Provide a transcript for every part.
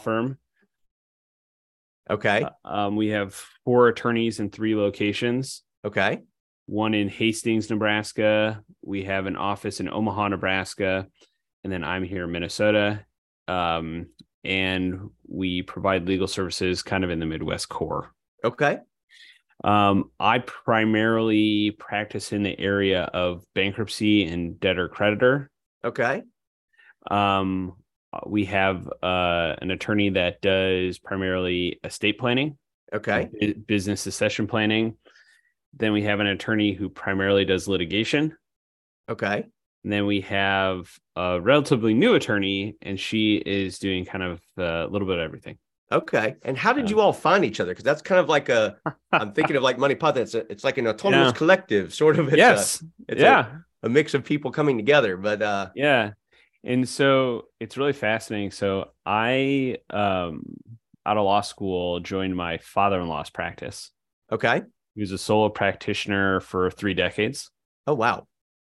firm. Okay. Um, we have four attorneys in three locations. Okay. One in Hastings, Nebraska. We have an office in Omaha, Nebraska, and then I'm here in Minnesota. Um, and we provide legal services kind of in the Midwest core. Okay. Um, I primarily practice in the area of bankruptcy and debtor creditor. Okay. Um, we have uh, an attorney that does primarily estate planning, Okay. business succession planning. Then we have an attorney who primarily does litigation. Okay. And then we have a relatively new attorney, and she is doing kind of uh, a little bit of everything. Okay. And how did you all find each other? Because that's kind of like a. I'm thinking of like Money Pot. It's a, it's like an autonomous Yeah. collective, sort of. It's yes. A, it's a- yeah. A, mix of people coming together, but uh. Yeah. And so it's really fascinating. So I, um, out of law school, joined my father in law's practice. Okay. He was a solo practitioner for three decades. Oh wow.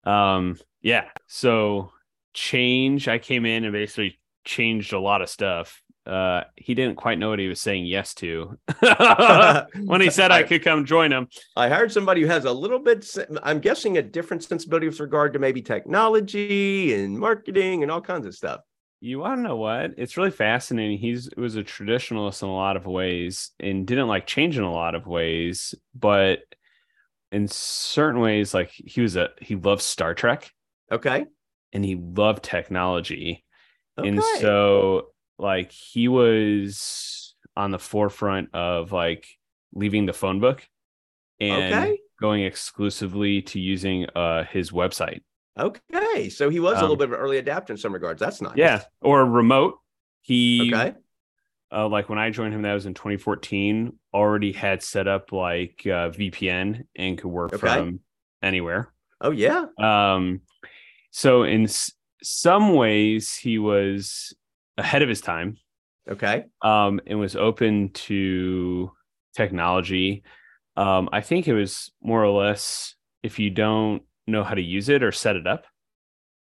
Um, yeah. So change, I came in and basically changed a lot of stuff. Uh, he didn't quite know what he was saying yes to when he said I I- could come join him. I hired somebody who has a little bit, I'm guessing a different sensibility with regard to maybe technology and marketing and all kinds of stuff. You want to know what? It's really fascinating. He's was a traditionalist in a lot of ways and didn't like change in a lot of ways, but in certain ways, like he was a he loved Star Trek Okay. and he loved technology. Okay. And so like he was on the forefront of like leaving the phone book and Okay. going exclusively to using uh his website. Okay. So he was a Um, little bit of an early adapter in some regards. That's nice. Yeah, or remote. He Okay. uh, like when I joined him, that was in 2014. Already had set up like uh, VPN and could work Okay. from anywhere. Oh yeah. Um, so in s- some ways, he was ahead of his time. Okay. Um, and was open to technology. Um, I think it was more or less if you don't know how to use it or set it up.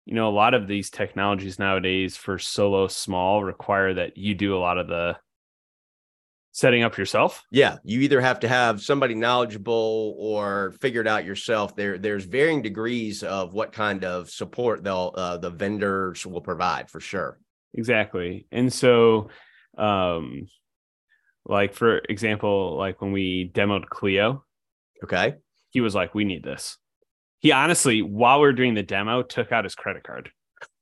You know, a lot of these technologies nowadays for solo small require that you do a lot of the setting up yourself. Yeah. You either have to have somebody knowledgeable or figure it out yourself. There, there's varying degrees of what kind of support they'll uh, the vendors will provide for sure. Exactly. And so um like for example, like when we demoed Clio, Okay. he was like, We need this. He honestly, while we are doing the demo, took out his credit card.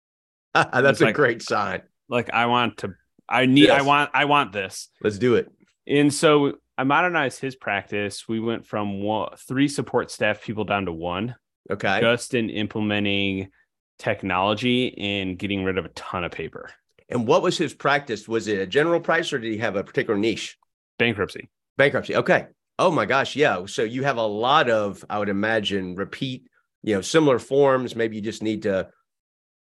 That's a like- great sign. Like, I want to I need I want I want this. Let's do it. And so I modernized his practice. We went from one, three support staff people down to one, Okay. just in implementing technology and getting rid of a ton of paper. And what was his practice? Was it a general price or did he have a particular niche? Bankruptcy. Bankruptcy. Okay. Oh my gosh. Yeah. So you have a lot of, I would imagine, repeat, you know, similar forms. Maybe you just need to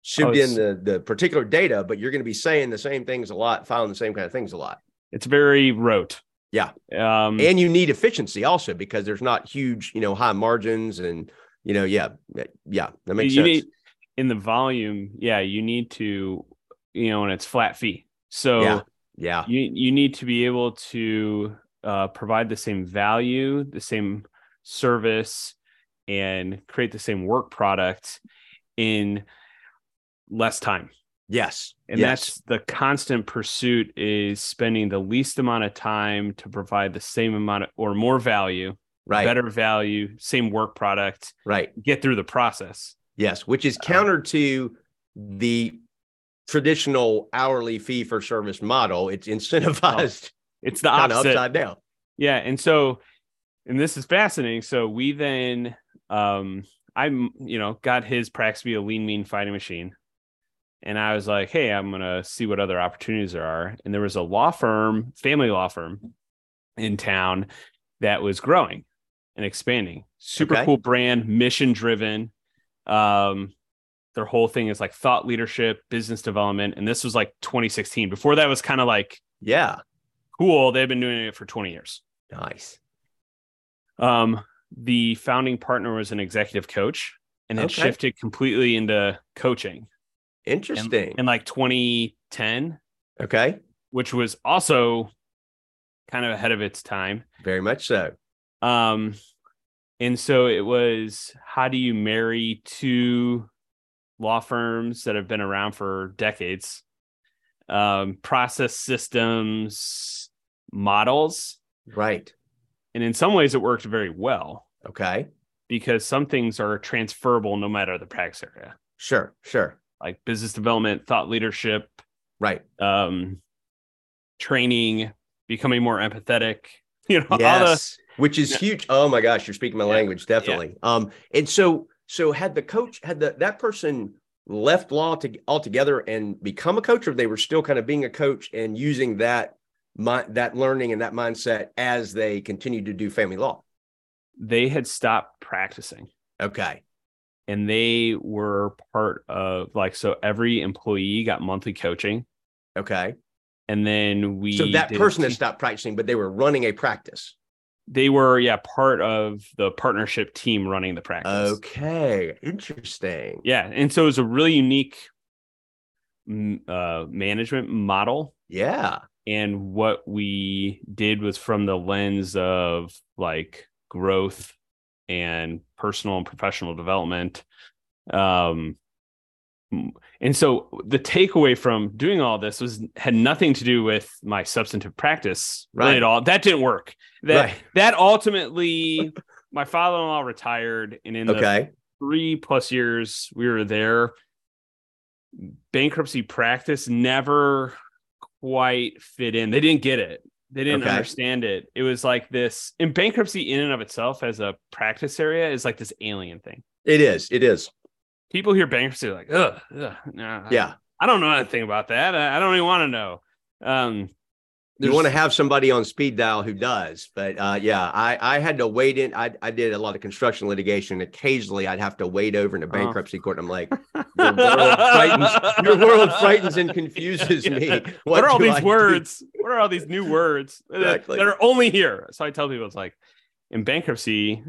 shoot Oh, in the, the particular data, but you're going to be saying the same things a lot, filing the same kind of things a lot. It's very rote. Yeah. Um, And you need efficiency also because there's not huge, you know, high margins and, you know, yeah. Yeah. That makes you sense. need in the volume, yeah, you need to, you know, and it's flat fee. So Yeah. yeah. you you need to be able to uh, provide the same value, the same service, and create the same work product in less time. Yes. And yes. that's the constant pursuit is spending the least amount of time to provide the same amount of, or more value, right. better value, same work product, Right. get through the process. Yes, which is counter to the traditional hourly fee for service model. It's incentivized It's the kind of opposite. upside down. Yeah, and so and this is fascinating. So we then um I'm you know got his practice be a lean mean fighting machine. And I was like, hey, I'm gonna see what other opportunities there are. And there was a law firm, family law firm in town that was growing and expanding. Super Okay. cool brand, mission driven. Um their whole thing is like thought leadership, business development. And this was like 2016. Before that was kind of like Yeah. cool. They've been doing it for 20 years. Nice. Um, the founding partner was an executive coach and had Okay. shifted completely into coaching Interesting. in like 2010. okay. which was also kind of ahead of its time. Very much so. Um, and so it was how do you marry two law firms that have been around for decades, um, process systems, models. Right. And in some ways, it worked very well Okay. because some things are transferable no matter the practice area, Sure. Sure. like business development, thought leadership, Right. um, training, becoming more empathetic. You know, all the Yes. Which is Yeah. huge. Oh my gosh, you're speaking my Yeah. language, definitely. Um, and so so had the coach had the that person left law to altogether and become a coach, or they were still kind of being a coach and using that my, that learning and that mindset as they continued to do family law. they had stopped practicing. Okay. and they were part of like so every employee got monthly coaching Okay. and then we so that person had stopped practicing, but they were running a practice. They were yeah part of the partnership team running the practice Okay. Interesting. yeah and so it was a really unique uh, management model Yeah. and what we did was from the lens of like growth and personal and professional development um and so the takeaway from doing all this was had nothing to do with my substantive practice really Right. at all that didn't work that Right. that ultimately my father-in-law retired and in the three plus years we were there bankruptcy practice never quite fit in they didn't get it they didn't Okay. understand it it was like this and bankruptcy in and of itself as a practice area is like this alien thing It is. It is. People hear bankruptcy like ugh, ugh nah, Yeah. i don't know anything about that i, I don't even want to know um you want to have somebody on speed dial who does but uh, yeah i i had to wait in I, I did a lot of construction litigation occasionally i'd have to wade over in a bankruptcy court And i'm like your world frightens your world frightens and confuses me Yeah. what, what, are all these I do? words? What are all these new words Exactly. that are only here? So I tell people it's like in bankruptcy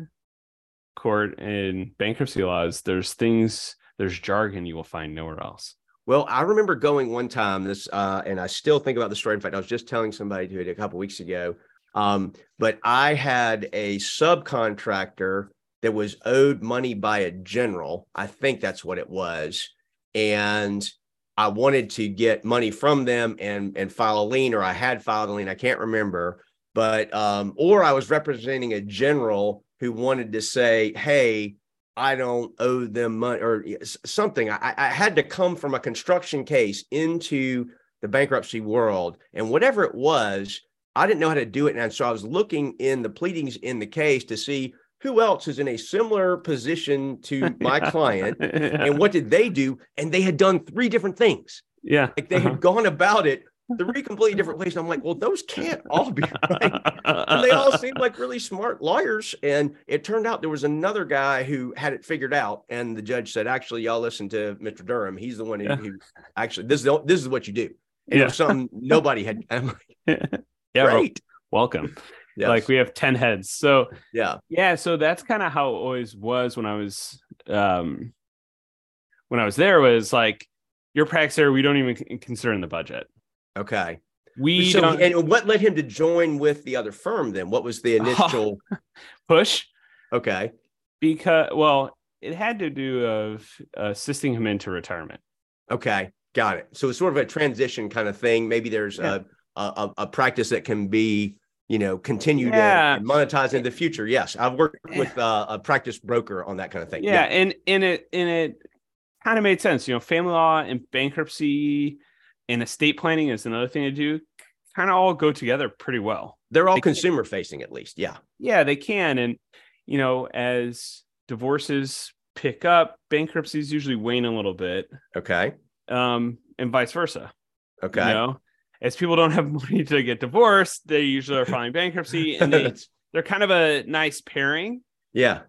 court and bankruptcy laws, there's things, there's jargon you will find nowhere else. well i remember going one time this uh and i still think about the story in fact i was just telling somebody to it a couple weeks ago um but i had a subcontractor that was owed money by a general i think that's what it was and I wanted to get money from them and and file a lien, or I had filed a lien. I can't remember, but um, or I was representing a general who wanted to say, "Hey, I don't owe them money," or something. I, I had to come from a construction case into the bankruptcy world, and whatever it was, I didn't know how to do it, and so I was looking in the pleadings in the case to see who else is in a similar position to my client and what did they do? And they had done three different things. yeah. Like they had uh-huh. gone about it three completely different places. I'm like, well, those can't all be right. And they all seemed like really smart lawyers. And it turned out there was another guy who had it figured out. And the judge said, actually, y'all listen to Mr. Durham. He's the one who, Yeah. who actually this is the, this is what you do. And Yeah. something nobody had. I'm like, yeah. well, great. welcome. Yes. Like we have 10 heads. So yeah. yeah so that's kind of how it always was when i was um when i was there was like your practice area we don't even con- consider in the budget Okay. we so, don't and what led him to join with the other firm then? What was the initial? push Okay. because well it had to do of assisting him into retirement Okay, got it. So it's sort of a transition kind of thing. Maybe there's Yeah. a, a a practice that can be, you know, continued Yeah. and monetized in the future. Yes, I've worked with uh, a practice broker on that kind of thing. yeah, and and it and it kind of made sense you know family law and bankruptcy and estate planning is another thing to do kind of all go together pretty well they're all They can- consumer facing, at least. Yeah. yeah they can and you know as divorces pick up bankruptcies usually wane a little bit Okay. um and vice versa Okay. you know as people don't have money to get divorced they usually are filing bankruptcy and they, they're kind of a nice pairing yeah.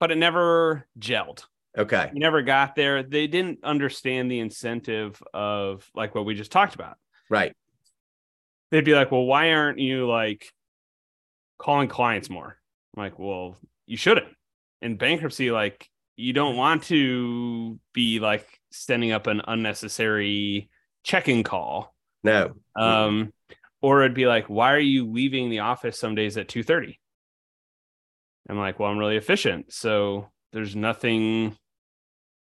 but it never gelled Okay. you never got there they didn't understand the incentive of like what we just talked about Right. they'd be like well why aren't you like calling clients more I'm like well you shouldn't in bankruptcy like you don't want to be like sending up an unnecessary check-in call No. um or it'd be like, why are you leaving the office some days at 2:30? I'm like, well, I'm really efficient. So there's nothing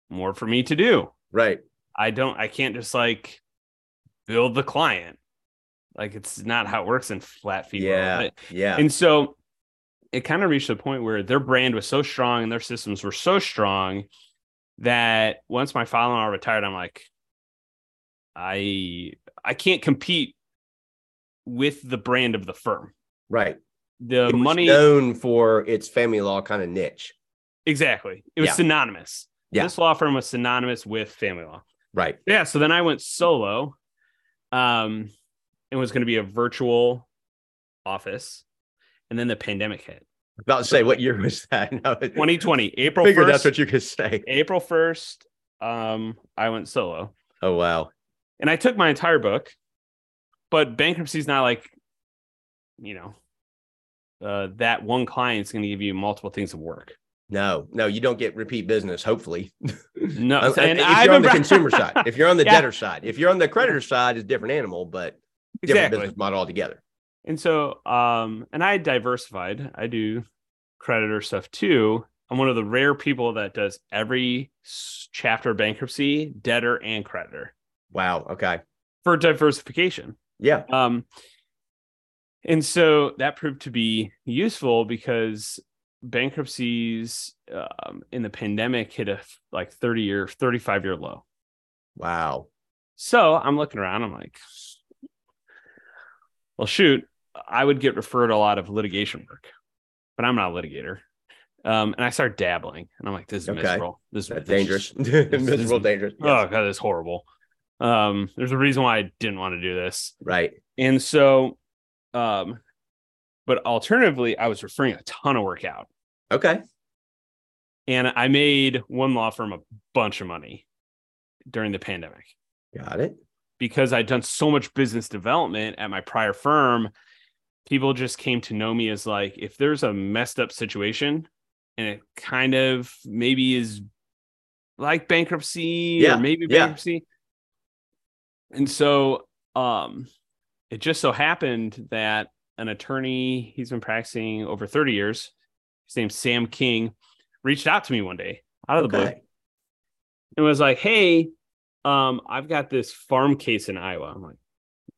more for me to do. Right. I don't I can't just like build the client. Like it's not how it works in flat fee. Yeah. World. Yeah. And so it kind of reached a point where their brand was so strong and their systems were so strong that once my father-in-law retired, I'm like, I I can't compete with the brand of the firm. right. The money known for its family law kind of niche. Exactly. It was Yeah. synonymous. Yeah. This law firm was synonymous with family law. Right. Yeah. So then I went solo. Um, it was going to be a virtual office. And then the pandemic hit. About to say, what year was that? No, 2020, April Figured 1st. that's what you could say. April 1st, um, I went solo. Oh wow. And I took my entire book, but bankruptcy is not like, you know, uh, that one client's going to give you multiple things of work. No, no, you don't get repeat business. Hopefully, No, Uh, and if I've you're on the been- consumer side, if you're on the Yeah. debtor side, if you're on the creditor side, it's a different animal, but different exactly. business model altogether. And so, um, and I diversified. I do creditor stuff too. I'm one of the rare people that does every chapter of bankruptcy, debtor, and creditor Wow. Okay. for diversification. Yeah. Um, and so that proved to be useful because bankruptcies um, in the pandemic hit a like 30 year, 35 year low. Wow. So I'm looking around. I'm like, well, shoot, I would get referred a lot of litigation work, but I'm not a litigator. Um, and I start dabbling, and I'm like, this is Okay. miserable. This, this- dangerous. this Miserable, is- dangerous. Yes. Oh god, that's horrible. Um, there's a reason why I didn't want to do this, Right. and so, um, but alternatively, I was referring a ton of work out, Okay. and I made one law firm a bunch of money during the pandemic. Got it. because I'd done so much business development at my prior firm, people just came to know me as like, if there's a messed up situation and it kind of maybe is like bankruptcy Yeah, or maybe yeah. bankruptcy. And so um it just so happened that an attorney, he's been practicing over 30 years, his name's Sam King, reached out to me one day out of the blue and was like, "Hey, um, I've got this farm case in Iowa." I'm like,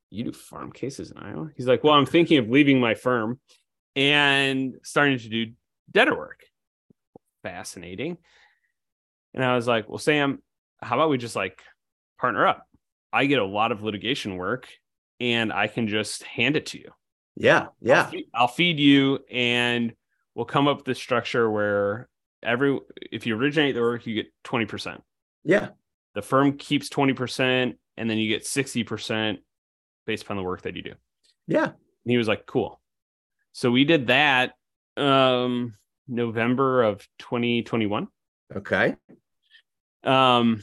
"You do farm cases in Iowa?" He's like, "Well, I'm thinking of leaving my firm and starting to do debtor work." Fascinating. And I was like, "Well, Sam, how about we just like partner up? I get a lot of litigation work, and I can just hand it to you." Yeah. I'll Yeah. feed, I'll feed you and we'll come up with this structure where every if you originate the work, you get 20%. Yeah. The firm keeps 20% and then you get 60% based upon the work that you do. Yeah. And he was like, cool. So we did that um November of 2021. Okay. Um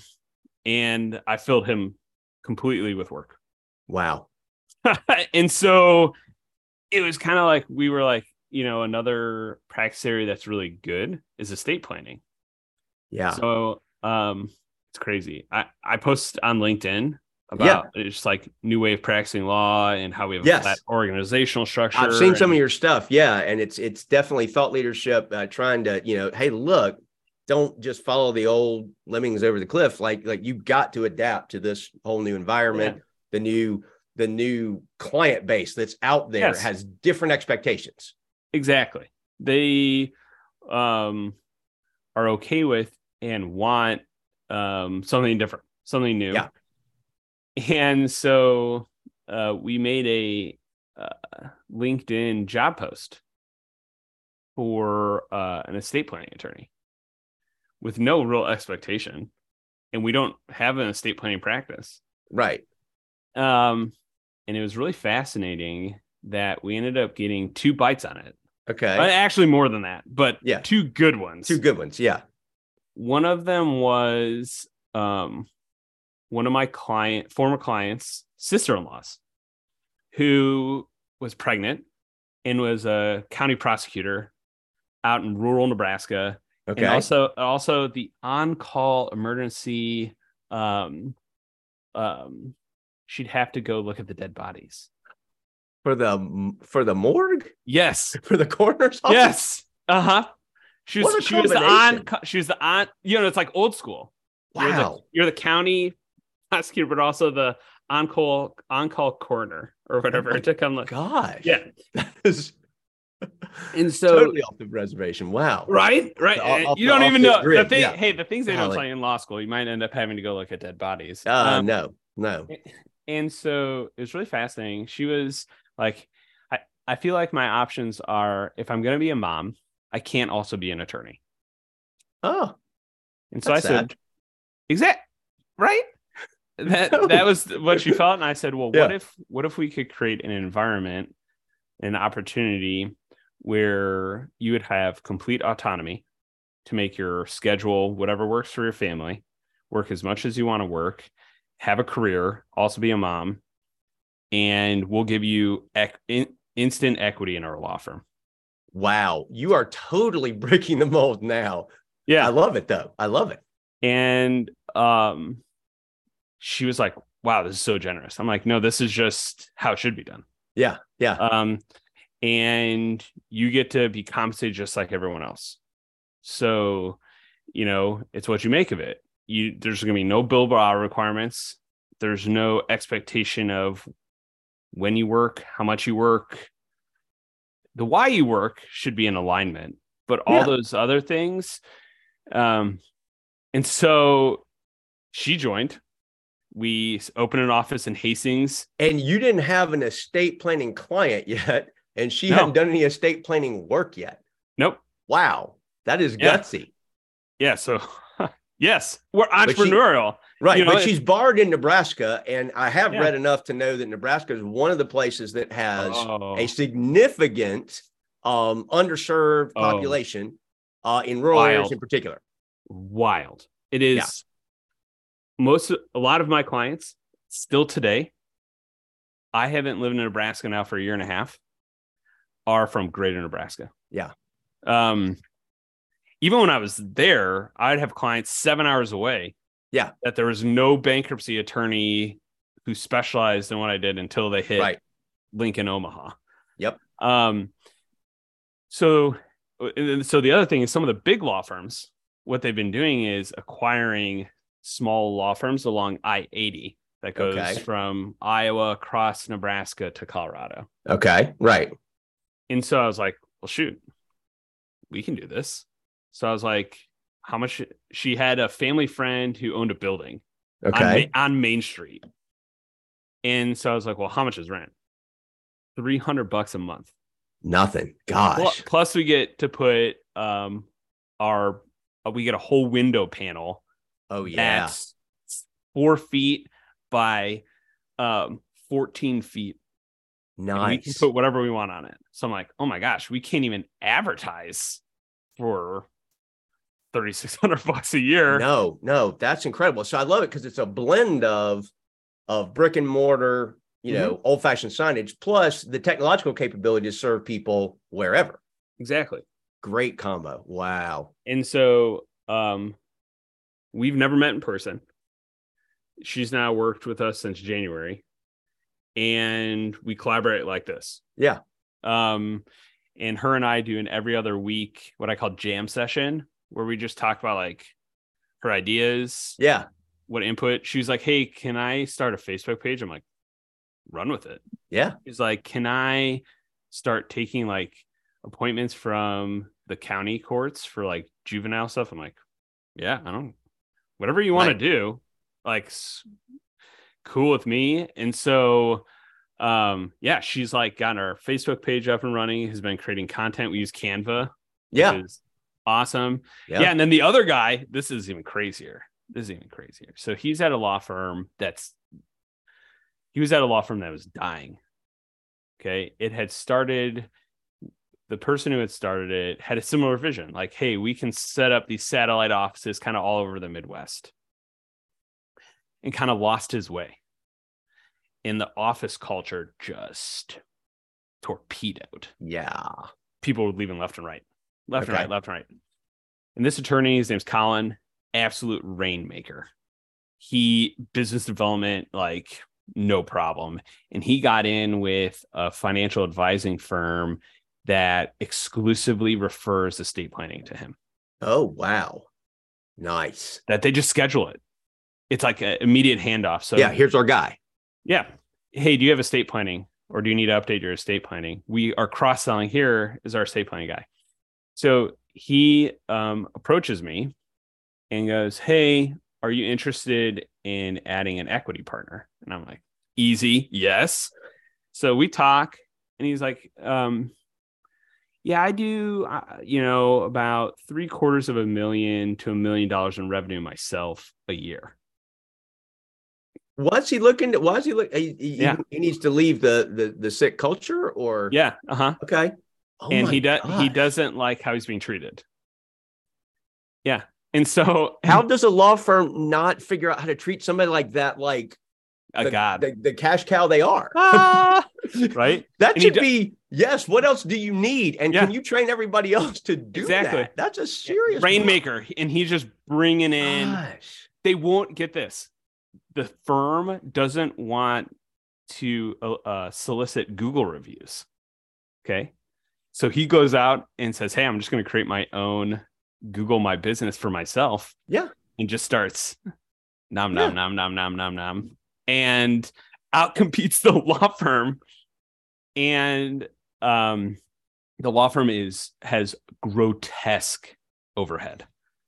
and I filled him completely with work. Wow. and so it was kind of like we were like, you know, another practice area that's really good is estate planning. Yeah. So um it's crazy. I, I post on LinkedIn about it's like new way of practicing law and how we have Yes. organizational structure. I've seen some of your stuff. Yeah. And it's it's definitely thought leadership, uh, trying to, you know, hey, look, don't just follow the old lemmings over the cliff. Like, like you've got to adapt to this whole new environment, the new, the new client base that's out there Yes. has different expectations. Exactly. They um are okay with and want um something different, something new. Yeah. And so uh we made a uh, LinkedIn job post for uh an estate planning attorney with no real expectation and we don't have an estate planning practice. Right. Um and it was really fascinating that we ended up getting two bites on it. Okay. Uh, Actually, more than that, but Yeah. two good ones. Two good ones. Yeah. One of them was um, one of my client, former clients' sister-in-laws, who was pregnant and was a county prosecutor out in rural Nebraska, Okay. and also also the on-call emergency. Um, um, she'd have to go look at the dead bodies. For the for the morgue Yes. for the coroner's office. Yes. Uh huh. She was she was the aunt. she was the aunt. you know it's like old school. You're the, Wow. you're the county prosecutor, but also the on call on call coroner or whatever to come look. Gosh. Yeah. And so totally off the reservation. Wow. right, right. Off- you don't even know the thing. yeah. Hey, the things they don't tell you in law school, you might end up having to go look at dead bodies. Uh, Um, no, no. and so it was really fascinating. She was like, I, I feel like my options are if I'm going to be a mom, I can't also be an attorney. Oh, And so I said, exact, right? That that was what she felt, and I said, well, what if what if we could create an environment, an opportunity where you would have complete autonomy to make your schedule whatever works for your family, work as much as you want to work, have a career, also be a mom, and we'll give you ec- in, instant equity in our law firm. wow. You are totally breaking the mold now. Yeah, I love it though. I love it. and um she was like wow this is so generous i'm like no this is just how it should be done Yeah. Yeah. um and you get to be compensated just like everyone else so you know it's what you make of it you there's going to be no billable hour requirements there's no expectation of when you work how much you work the why you work should be in alignment but all Yeah. those other things um and so she joined we opened an office in hastings and you didn't have an estate planning client yet, and she No. hadn't done any estate planning work yet. nope Wow. That is Yeah. gutsy. yeah so yes we're she- entrepreneurial Right. You know, but she's barred in Nebraska. And I have Yeah. read enough to know that Nebraska is one of the places that has Oh. a significant um, underserved Oh. population uh, in rural areas in particular. wild. It is Yeah. most a lot of my clients still today. I haven't lived in Nebraska now for a year and a half. Are from Greater Nebraska. Yeah. Um, even when I was there, I'd have clients seven hours away. Yeah. That there was no bankruptcy attorney who specialized in what I did until they hit Right. Lincoln, Omaha. Yep. Um, so, so the other thing is some of the big law firms, what they've been doing is acquiring small law firms along I 80 that goes Okay. from Iowa across Nebraska to Colorado. Okay. Right. And so I was like, well, shoot, we can do this. So I was like, how much? She had a family friend who owned a building on, Okay. Ma- on Main Street. And so I was like, well, how much is rent? 300 bucks a month. Nothing. Gosh. Plus, we get to put um our uh, we get a whole window panel Oh yeah. that's four feet by um 14 feet. and We can put whatever we want on it. So I'm like, oh my gosh, we can't even advertise for 3600 bucks a year. No, no, that's incredible. So I love it because it's a blend of of brick and mortar, you know, Mm-hmm. old fashioned signage, plus the technological capability to serve people wherever. Exactly. Great combo. Wow. And so um we've never met in person. She's now worked with us since January and we collaborate like this. Yeah. Um and her and I do an every other week what I call jam session where we just talk about like her ideas, Yeah. what input. She was like, "Hey, can I start a Facebook page?" I'm like, "Run with it." Yeah. She's like, "Can I start taking like appointments from the county courts for like juvenile stuff?" I'm like, "Yeah, I don't whatever you want to do, like cool with me." And so um yeah, she's like gotten her Facebook page up and running, has been creating content. We use Canva, Yeah. is awesome. Yeah. Yeah. And then the other guy, this is even crazier. This is even crazier. So he's at a law firm that's he was at a law firm that was dying. Okay. It had started, the person who had started it had a similar vision like, hey, we can set up these satellite offices kind of all over the Midwest and kind of lost his way. And the office culture just torpedoed Yeah. people were leaving left and right, left and right, left and right. And this attorney, his name's Colin, absolute rainmaker. He business development, like no problem. And he got in with a financial advising firm that exclusively refers estate planning to him. Oh, wow. Nice. That they just schedule it. It's like an immediate handoff. So, yeah, here's our guy. Yeah. Hey, do you have estate planning or do you need to update your estate planning? We are cross selling here is our estate planning guy. So he um, approaches me and goes, Hey, are you interested in adding an equity partner? And I'm like, Easy. Yes. So we talk and he's like, um, yeah, I do, uh, you know, about three quarters of a million to a million dollars in revenue myself a year. What's he looking to? Why is he look? He, he, yeah. he needs to leave the the the sick culture, or yeah, uh huh. Okay, oh and he does he doesn't like how he's being treated. Yeah, and so how does a law firm not figure out how to treat somebody like that? Like a the, god, the, the, cash cow they are, ah, right? that and should be yes. What else do you need? And Yeah. can you train everybody else to do Exactly. that? That's a serious rainmaker, and he's just bringing in. Gosh. They won't get this. The firm doesn't want to uh, uh, solicit Google reviews. Okay, so he goes out and says, "Hey, I'm just going to create my own Google My Business for myself." Yeah. and just starts nom Yeah. nom nom nom nom nom nom, and outcompetes the law firm. And um, the law firm is has grotesque overhead.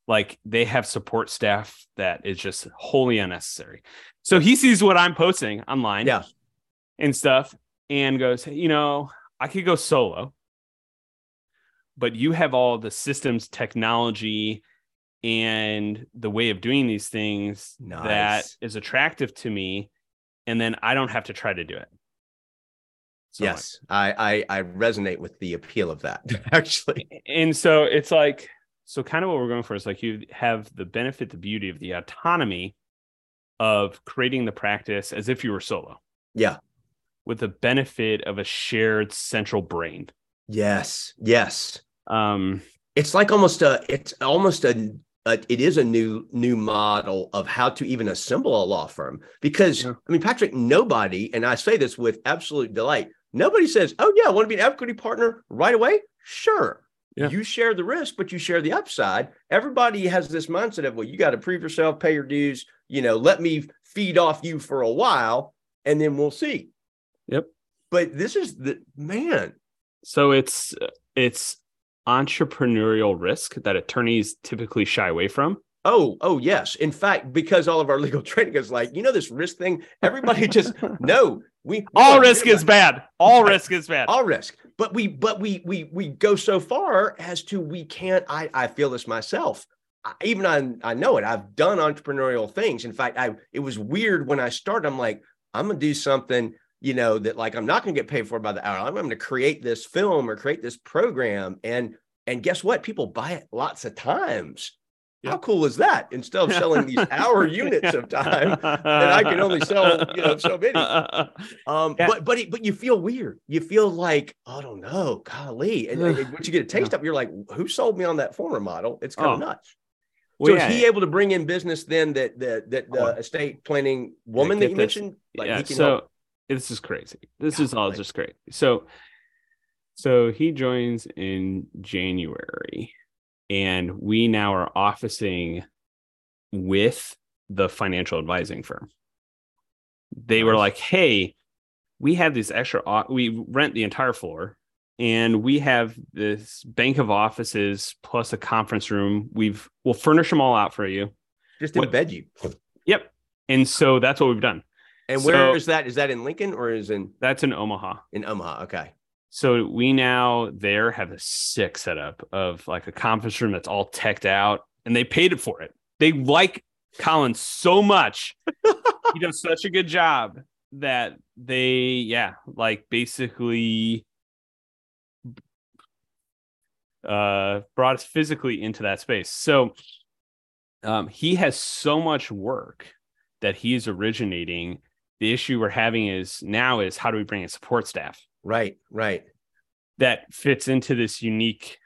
Like they have support staff that is just wholly unnecessary. So he sees what I'm posting online, Yeah. and stuff, and goes, "Hey, you know, I could go solo, but you have all the systems, technology, and the way of doing these things that Nice. is attractive to me, and then I don't have to try to do it." So I'm like, yes, I, I I resonate with the appeal of that. Actually, and so it's like so kind of what we're going for is like you have the benefit the beauty of the autonomy of creating the practice as if you were solo yeah. with the benefit of a shared central brain Yes. Yes. Um it's like almost a it's almost a, a it is a new new model of how to even assemble a law firm because Yeah. i mean patrick nobody and i say this with absolute delight nobody says oh yeah i want to be an equity partner right away sure Yeah. you share the risk but you share the upside everybody has this mindset of well you got to prove yourself pay your dues you know let me feed off you for a while and then we'll see Yep. but this is the man so it's it's entrepreneurial risk that attorneys typically shy away from Oh, oh yes. In fact, because all of our legal training is like, you know, this risk thing, everybody just no, we all risk is bad All risk is bad all risk. But we but we we we go so far as to we can't I I feel this myself. I, even I I know it. I've done entrepreneurial things. In fact, I it was weird when I started. I'm like, I'm gonna do something, you know, that like I'm not gonna get paid for by the hour. I'm gonna create this film or create this program. And and guess what? People buy it lots of times. How cool is that? Instead of selling these hour units of time, and I can only sell, you know, so many. Um, Yeah. but but it- but you feel weird. You feel like I don't know, golly. And, and once you get a taste of, it, you're like, who sold me on that former model? It's kind Oh. of nuts. Well, yeah, is he able to bring in business then that that that the Oh. estate planning woman that you mentioned? Like yeah, he can so help. This is crazy. This is all Golly. just great. So, so he joins in January, and we now are officing with the financial advising firm. They were like, "Hey, we have this extra. We rent the entire floor, and we have this bank of offices plus a conference room. We've we'll furnish them all out for you. Just what- embed you. Yep. And so that's what we've done. And So- where is that? Is that in Lincoln or is in That's in Omaha. in Omaha? Okay. So we now there have a sick setup of like a conference room that's all teched out, and they paid it for it. They like Colin so much. he does such a good job that they, yeah, like basically uh brought us physically into that space. So um he has so much work that he's originating. The issue we're having is now is how do we bring in support staff? Right. Right. that fits into this unique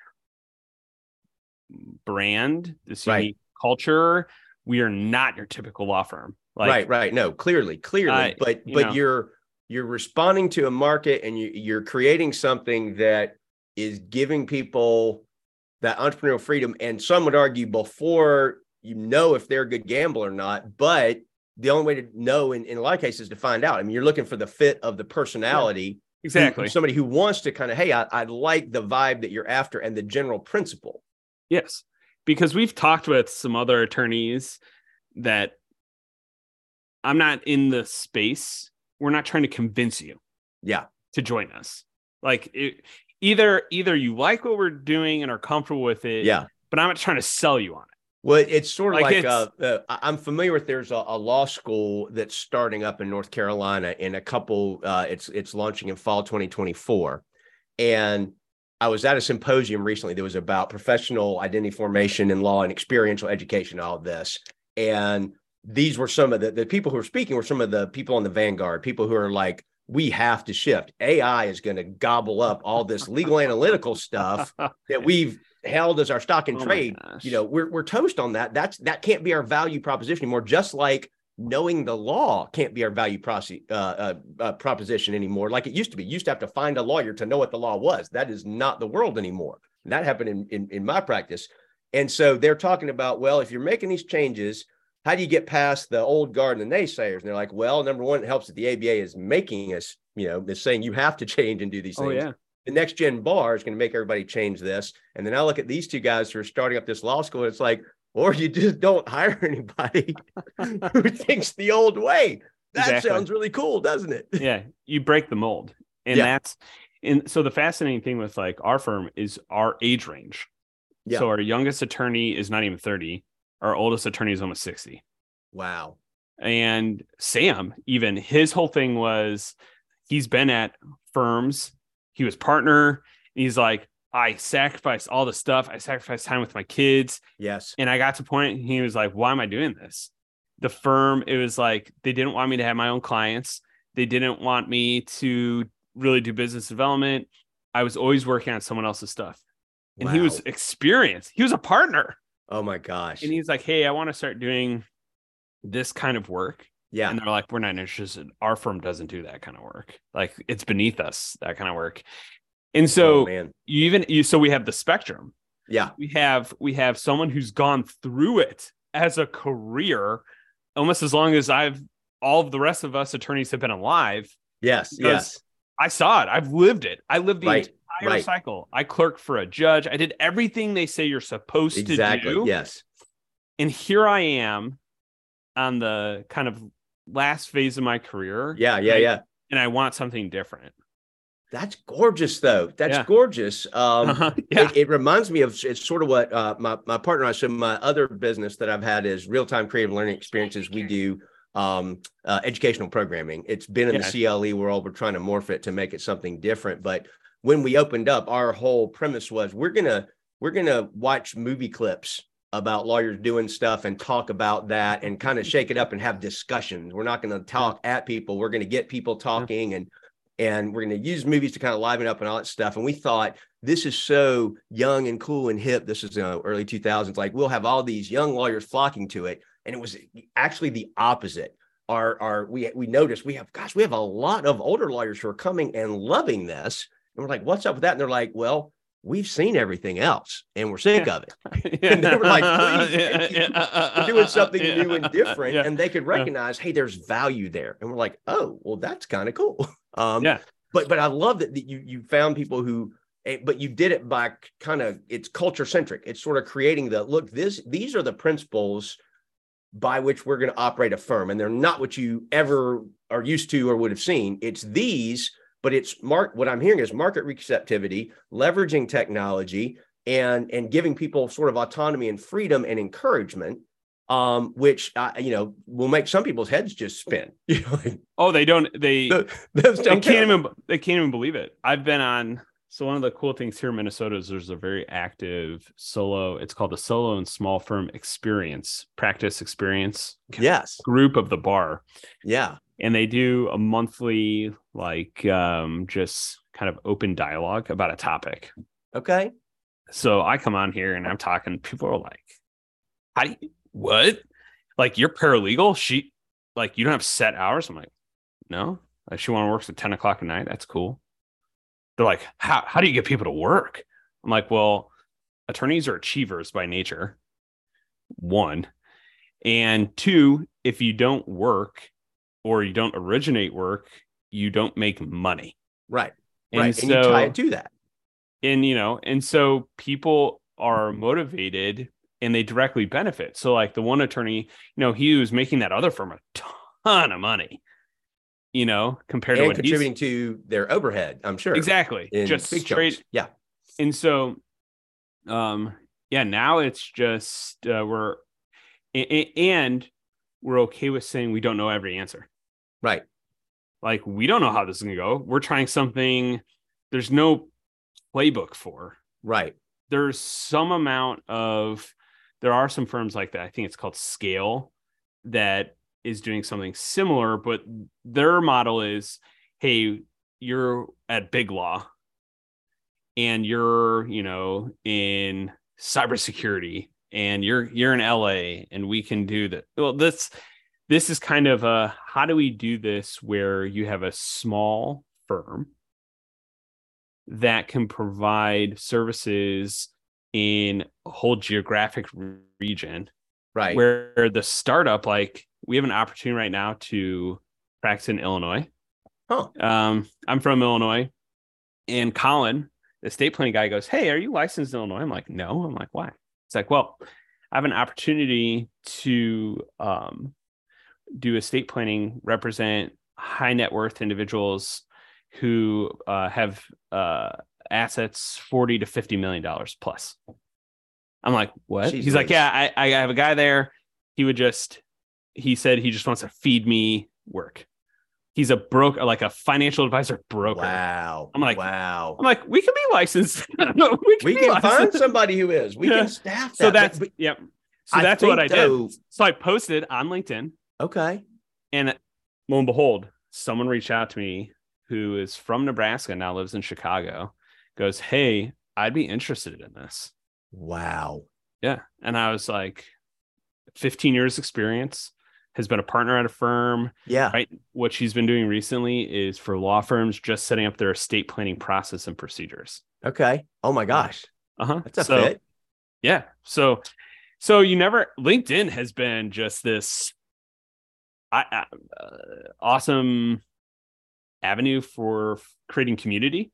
brand, this Right. unique culture. We are not your typical law firm. Like, right, right. No, clearly, clearly, I- but you but know. you're you're responding to a market and you, you're creating something that is giving people that entrepreneurial freedom. And some would argue before you know if they're a good gambler or not, but the only way to know in, in a lot of cases is to find out. I mean, you're looking for the fit of the personality. who- exactly. somebody who wants to kind of, hey, I, I like the vibe that you're after and the general principle. Yes, because we've talked with some other attorneys that I'm not in the space. We're not trying to convince you Yeah. to join us. Like it, either either you like what we're doing and are comfortable with it, Yeah. but I'm not trying to sell you on it. Well, it's sort of Like like, uh, uh, I'm familiar with. There's a, a law school that's starting up in North Carolina, in a couple. Uh, it's it's launching in fall 2024, and I was at a symposium recently that was about professional identity formation in law and experiential education. All of this, and these were some of the the people who were speaking were some of the people on the vanguard, people who are like, we have to shift. AI is going to gobble up all this legal analytical stuff that we've held as our stock in Oh trade. You know we're, we're toast on that. That's that can't be our value proposition anymore just like knowing the law can't be our value proce- uh, uh, uh, proposition anymore like it used to be. You used to have to find a lawyer to know what the law was. That is not the world anymore. And that happened in, in in my practice. And so they're talking about well if you're making these changes how do you get past the old guard and the naysayers and they're like well number one it helps that the aba is making us you know is saying you have to change and do these things. oh things yeah, the next gen bar is going to make everybody change this. And then I look at these two guys who are starting up this law school. And it's like, or you just don't hire anybody who thinks the old way. That Exactly. sounds really cool, doesn't it? yeah. You break the mold, and Yeah. that's and so the fascinating thing with like our firm is our age range. Yeah. So our youngest attorney is not even 30. Our oldest attorney is almost 60. Wow. and Sam, even his whole thing was he's been at firms, he was partner, and he's like, I sacrificed all the stuff, I sacrificed time with my kids, Yes. and I got to a point, he was like, Why am I doing this? The firm, it was like they didn't want me to have my own clients, they didn't want me to really do business development. I was always working on someone else's stuff. And he was experienced. He was a partner. Oh my gosh. And he's like, Hey, I want to start doing this kind of work. yeah. And they're like, we're not interested. Our firm doesn't do that kind of work. Like it's beneath us, that kind of work. And oh, so oh, man. you even you so we have the spectrum. Yeah. We have we have someone who's gone through it as a career, almost as long as I've all of the rest of us attorneys have been alive. Yes. Yes. I saw it. I've lived it. I lived the Right, entire right. cycle. I clerked for a judge. I did everything they say you're supposed Exactly. to do. Yes. And here I am on the kind of last phase of my career. Yeah. Yeah. right? Yeah. and I want something different. That's gorgeous, though. That's Yeah. gorgeous. Um, Uh-huh. Yeah. It, it reminds me of it's sort of what uh, my my partner and I. So my other business that I've had is real time creative learning experiences. We do um, uh, educational programming. It's been in Yeah. the CLE world. We're trying to morph it to make it something different. But when we opened up, our whole premise was we're gonna we're gonna watch movie clips about lawyers doing stuff and talk about that and kind of shake it up and have discussions. We're not going to talk at people. We're going to get people talking and and we're going to use movies to kind of liven up and all that stuff. And we thought this is so young and cool and hip. This is uh, early 2000s. Like we'll have all these young lawyers flocking to it, and it was actually the opposite. Our our we we noticed we have gosh we have a lot of older lawyers who are coming and loving this, and we're like, what's up with that? And they're like, well, we've seen everything else, and we're sick of it. And they were like, please, thank you We're doing something new and different, Yeah. and they could recognize, hey, there's value there, and we're like, oh, well, that's kind of cool. Um, Yeah. But but I love that, that you you found people who, eh, but you did it by kind of it's culture centric. It's sort of creating the look. This these are the principles by which we're going to operate a firm, and they're not what you ever are used to or would have seen. It's these, but it's mark. What I'm hearing is market receptivity, leveraging technology, and and giving people sort of autonomy and freedom and encouragement um which uh, you know will make some people's heads just spin Oh, they don't. They those they can't even. They can't even believe it. I've been on. So one of the cool things here in Minnesota is there's a very active solo. It's called the Solo and Small Firm Experience Practice Experience yes group of the bar. yeah and they do a monthly like um just kind of open dialogue about a topic okay so i come on here and i'm talking people are like how do you what like you're paralegal she like you don't have set hours. I'm like, no. Like she want to work at 10 o'clock at night. That's cool. They're like, how how do you get people to work? I'm like, well, attorneys are achievers by nature. One. And two, if you don't work or you don't originate work, you don't make money. Right. And right. so and you tie it to that. and you know and so people are motivated and they directly benefit so like the one attorney you know he was making that other firm a ton of money you know compared to And what contributing to their overhead, I'm sure. exactly just big straight chunks. Yeah. and so um yeah now it's just uh, we're and we're okay with saying we don't know every answer Right. like we don't know how this is going to go we're trying something there's no playbook for Right. there's some amount of there are some firms like that i think it's called scale that is doing something similar but their model is hey you're at big law and you're you know in cybersecurity and you're you're in la and we can do that well this this is kind of a how do we do this where you have a small firm that can provide services in a whole geographic region Right. where the startup like we have an opportunity right now to practice in illinois. Huh. um i'm from illinois. And colin the state planning guy goes hey are you licensed in illinois? I'm like no. I'm like why? It's like well i have an opportunity to um do estate planning represent high net worth individuals who uh, have uh, assets 40 to 50 million dollars plus i'm like what Jeez he's like yeah I, I have a guy there he would just he said he just wants to feed me work he's a broker like a financial advisor broker Wow. I'm like- wow. i'm like we can be licensed we can, We can find somebody who is. We Yeah. can staff that. so that's but- yep so I that's what i did though- so i posted on linkedin okay. And lo and behold, someone reached out to me who is from Nebraska, now lives in Chicago, goes, Hey, I'd be interested in this. Wow. Yeah. And I was like, 15 years experience, has been a partner at a firm. Yeah. Right. What she's been doing recently is for law firms just setting up their estate planning process and procedures. Okay. Oh my gosh. Uh-huh. That's a so, fit. Yeah. So so you never LinkedIn has been just this I, uh, awesome avenue for creating community.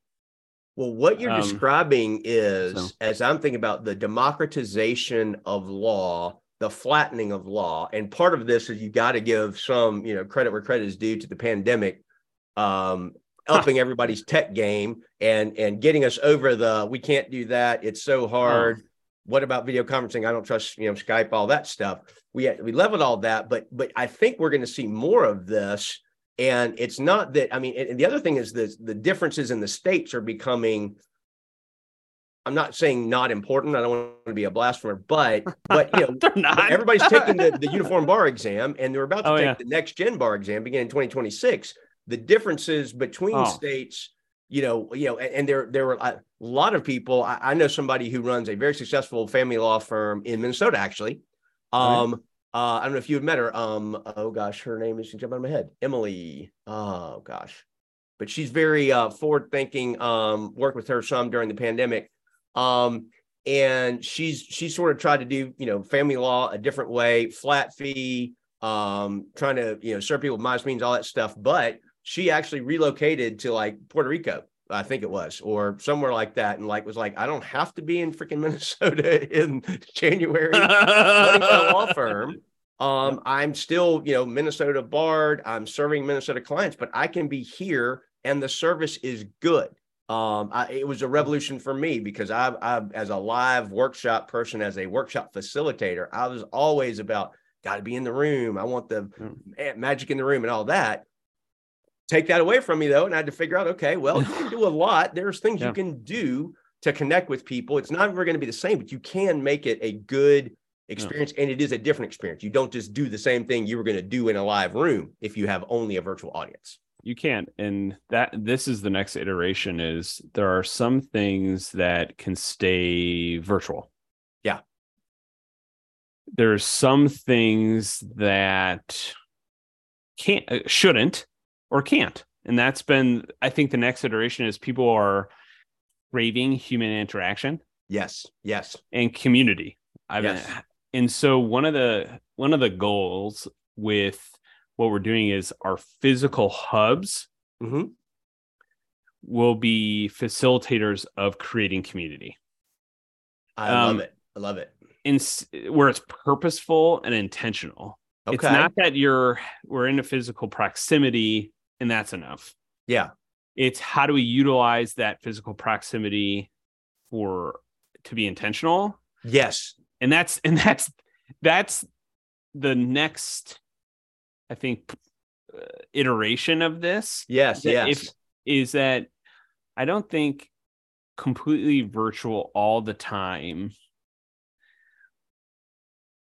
Well, what you're Um, describing is, so- as I'm thinking about the democratization of law, the flattening of law, and part of this is you got to give some, you know, credit where credit is due to the pandemic, um, upping everybody's tech game and and getting us over the we can't do that. It's so hard. What about video conferencing? I don't trust, you know, Skype, all that stuff. We we leveled all that, but but I think we're going to see more of this. And it's not that I mean, and the other thing is the the differences in the states are becoming. I'm not saying not important. I don't want to be a blasphemer, but but you know, everybody's taking the, the uniform bar exam and they're about to Oh, take yeah. the next gen bar exam beginning in 2026 the differences between Oh. states you know you know and, and there there were a lot of people I, I know somebody who runs a very successful family law firm in minnesota actually Right. um uh, I don't know if you had met her. Um, oh gosh, her name is jump out of my head. Emily. Oh gosh, but she's very uh, forward thinking. Um, worked with her some during the pandemic. Um, and she's she sort of tried to do you know family law a different way, flat fee, um, trying to you know serve people with minus means, all that stuff. But she actually relocated to like Puerto Rico, I think it was, or somewhere like that, and like was like, I don't have to be in freaking Minnesota in January running my law firm. Um, I'm still, you know, Minnesota barred. I'm serving Minnesota clients, but I can be here and the service is good. Um, I, it was a revolution for me because I, I, as a live workshop person, as a workshop facilitator, I was always about got to be in the room. I want the Mm. magic in the room and all that. Take that away from me though, and I had to figure out, okay, well, you can do a lot. There's things Yeah. you can do to connect with people. It's not ever going to be the same, but you can make it a good experience and it is a different experience. You don't just do the same thing you were going to do in a live room if you have only a virtual audience. you can't and that this is the next iteration is there are some things that can stay virtual Yeah. there's some things that can't uh, shouldn't or can't and that's been i think the next iteration is people are craving human interaction Yes. Yes. and community i mean Yes. and so one of the one of the goals with what we're doing is our physical hubs hmm will be facilitators of creating community I Um, love it. I love it. in where it's purposeful and intentional Okay. it's not that you're we're in a physical proximity and that's enough yeah. it's how do we utilize that physical proximity for to be intentional Yes. and that's and that's that's the next i think uh, iteration of this Yes. that Yes. if- is that i don't think completely virtual all the time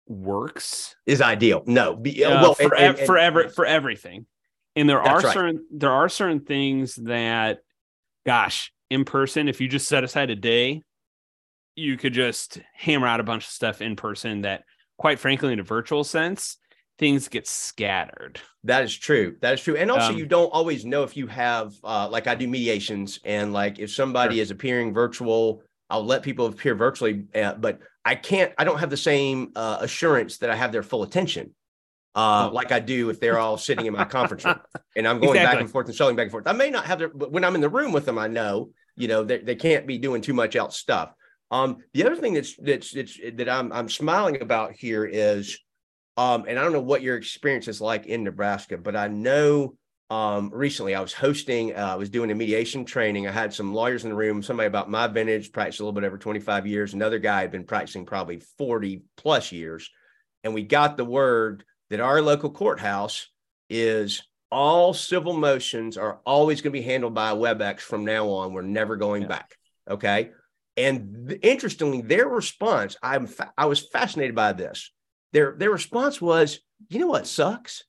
works is ideal. No. Be, uh, well, for, and- and- for every, for everything. And there That's are right. certain there are certain things that, gosh, in person, if you just set aside a day, you could just hammer out a bunch of stuff in person. That, quite frankly, in a virtual sense, things get scattered. That is true. That is true. And also, Um, you don't always know if you have, uh, like I do mediations, and like if somebody Sure. is appearing virtual, I'll let people appear virtually, uh, but I can't. I don't have the same uh, assurance that I have their full attention, uh, Oh. like I do if they're all sitting in my conference room and I'm going back and forth and shuttling back and forth. I may not have their, but when I'm in the room with them, I know, you know, they, they can't be doing too much else stuff. Um, the other thing that's that's, that's that I'm I'm smiling about here is um, and I don't know what your experience is like in Nebraska, but I know um, recently I was hosting, uh, I was doing a mediation training. I had some lawyers in the room, somebody about my vintage, practiced a little bit over 25 years. Another guy had been practicing probably 40 plus years. And we got the word that our local courthouse is all civil motions are always going to be handled by WebEx from now on. We're never going Yeah. back. Okay. And th- interestingly, their response, I'm fa- I was fascinated by this their their response was, you know what sucks?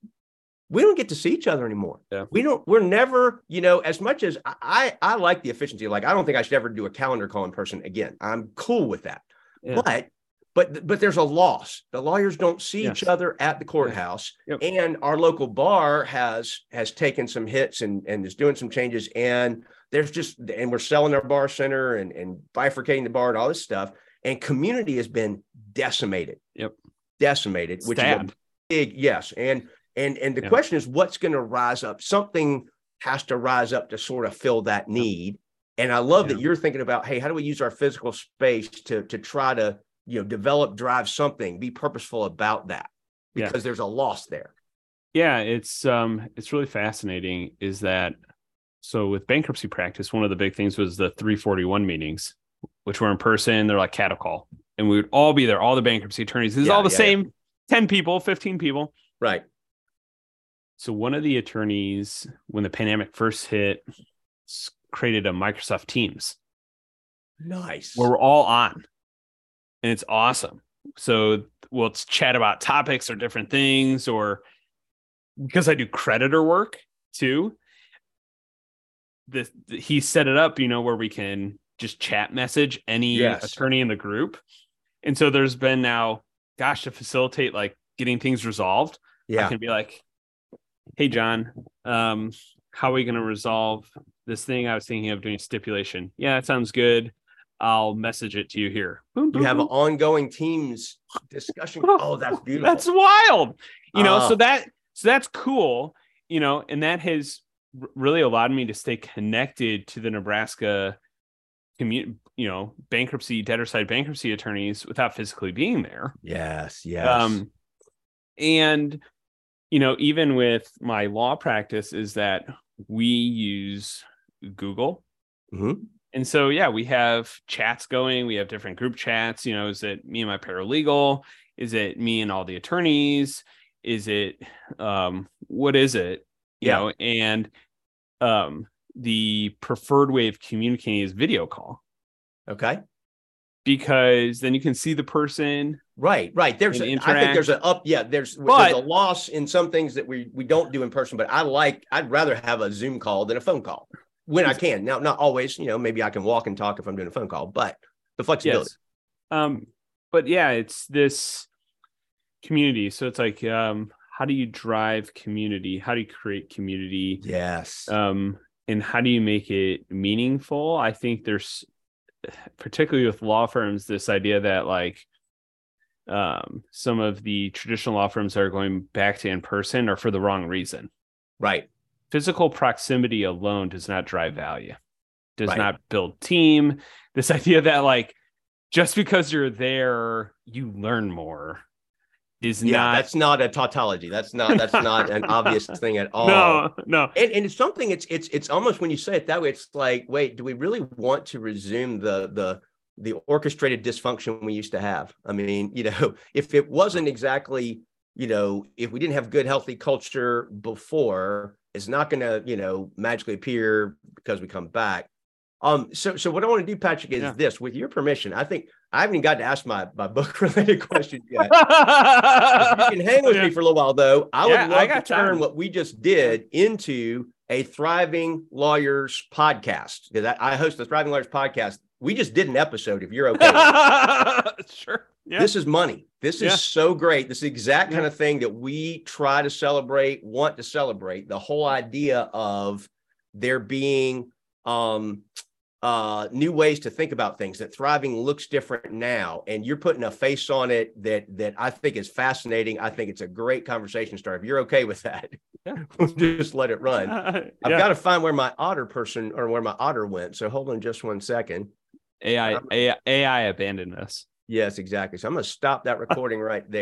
We don't get to see each other anymore. Yeah. We don't, we're never, you know, as much as I, I I like the efficiency, like I don't think I should ever do a calendar call in person again. I'm cool with that. Yeah. But but but there's a loss. The lawyers don't see each other at the courthouse. Yep. And our local bar has has taken some hits and and is doing some changes. And there's just and we're selling our bar center and, and bifurcating the bar and all this stuff. And community has been decimated. Yep. Decimated, which is a big yes and and and the Yeah. question is what's going to rise up something has to rise up to sort of fill that need and i love that you're thinking about hey how do we use our physical space to to try to you know develop drive something be purposeful about that Yeah. because there's a loss there. Yeah it's um it's really fascinating is that so with bankruptcy practice one of the big things was the 341 meetings which were in person they're like cattle call and we would all be there all the bankruptcy attorneys this is all the yeah, yeah. same 10 people 15 people. Right. So one of the attorneys when the pandemic first hit created a microsoft teams. Nice. Where we're all on and it's awesome. So we'll chat about topics or different things or because i do creditor work too the, the- he set it up you know where we can just chat message any Yes. attorney in the group. And so there's been now gosh to facilitate like getting things resolved Yeah, i can be like hey john um how are we going to resolve this thing? I was thinking of doing stipulation. Yeah that sounds good i'll message it to you here Boom, you have boom. ongoing teams discussion Oh, that's beautiful that's wild you know so Ah. that so that's cool you know and that has really allowed me to stay connected to the nebraska community you know bankruptcy debtor side bankruptcy attorneys without physically being there yes yes um and you know even with my law practice is that we use google Mhm. And so yeah we have chats going we have different group chats you know is it me and my paralegal is it me and all the attorneys is it um what is it you Yeah. know and um the preferred way of communicating is video call okay because then you can see the person Right, right. There's, a, I think there's an up. Yeah, there's But- there's a loss in some things that we we don't do in person. But I like, I'd rather have a Zoom call than a phone call when I can. Now, not always. You know, maybe I can walk and talk if I'm doing a phone call, but the flexibility. Yes. Um, but yeah, it's this community. So it's like, um, how do you drive community? How do you create community? Yes. Um, and how do you make it meaningful? I think there's particularly with law firms, this idea that like um, some of the traditional law firms are going back to in person are for the wrong reason. Right. Physical proximity alone does not drive value, does Right. not build team. This idea that like just because you're there, you learn more is Yeah, not that's not a tautology. That's not that's not an obvious thing at all. no, no. And, and it's something it's it's it's almost when you say it that way, it's like, wait, do we really want to resume the the the orchestrated dysfunction we used to have? I mean, you know, if it wasn't exactly, you know, if we didn't have good, healthy culture before, it's not gonna, you know, magically appear because we come back. Um, so so what I want to do, Patrick, is Yeah. this, with your permission. I think I haven't even got to ask my my book related question yet. You can hang with Yeah. me for a little while, though. I would Yeah, I to turn time. what we just did into a thriving lawyers podcast because I, I host the Thriving Lawyers podcast. We just did an episode. If you're okay, sure. Yeah. this is money. This is Yeah. so great. This is the exact kind Yeah. of thing that we try to celebrate, want to celebrate. The whole idea of there being um uh new ways to think about things that thriving looks different now and you're putting a face on it that that i think is fascinating i think it's a great conversation starter if you're okay with that Yeah. we'll just let it run Yeah. i've got to find where my otter person or where my otter went so hold on just one second AI, AI AI abandoned us. Yes exactly. So i'm going to stop that recording right there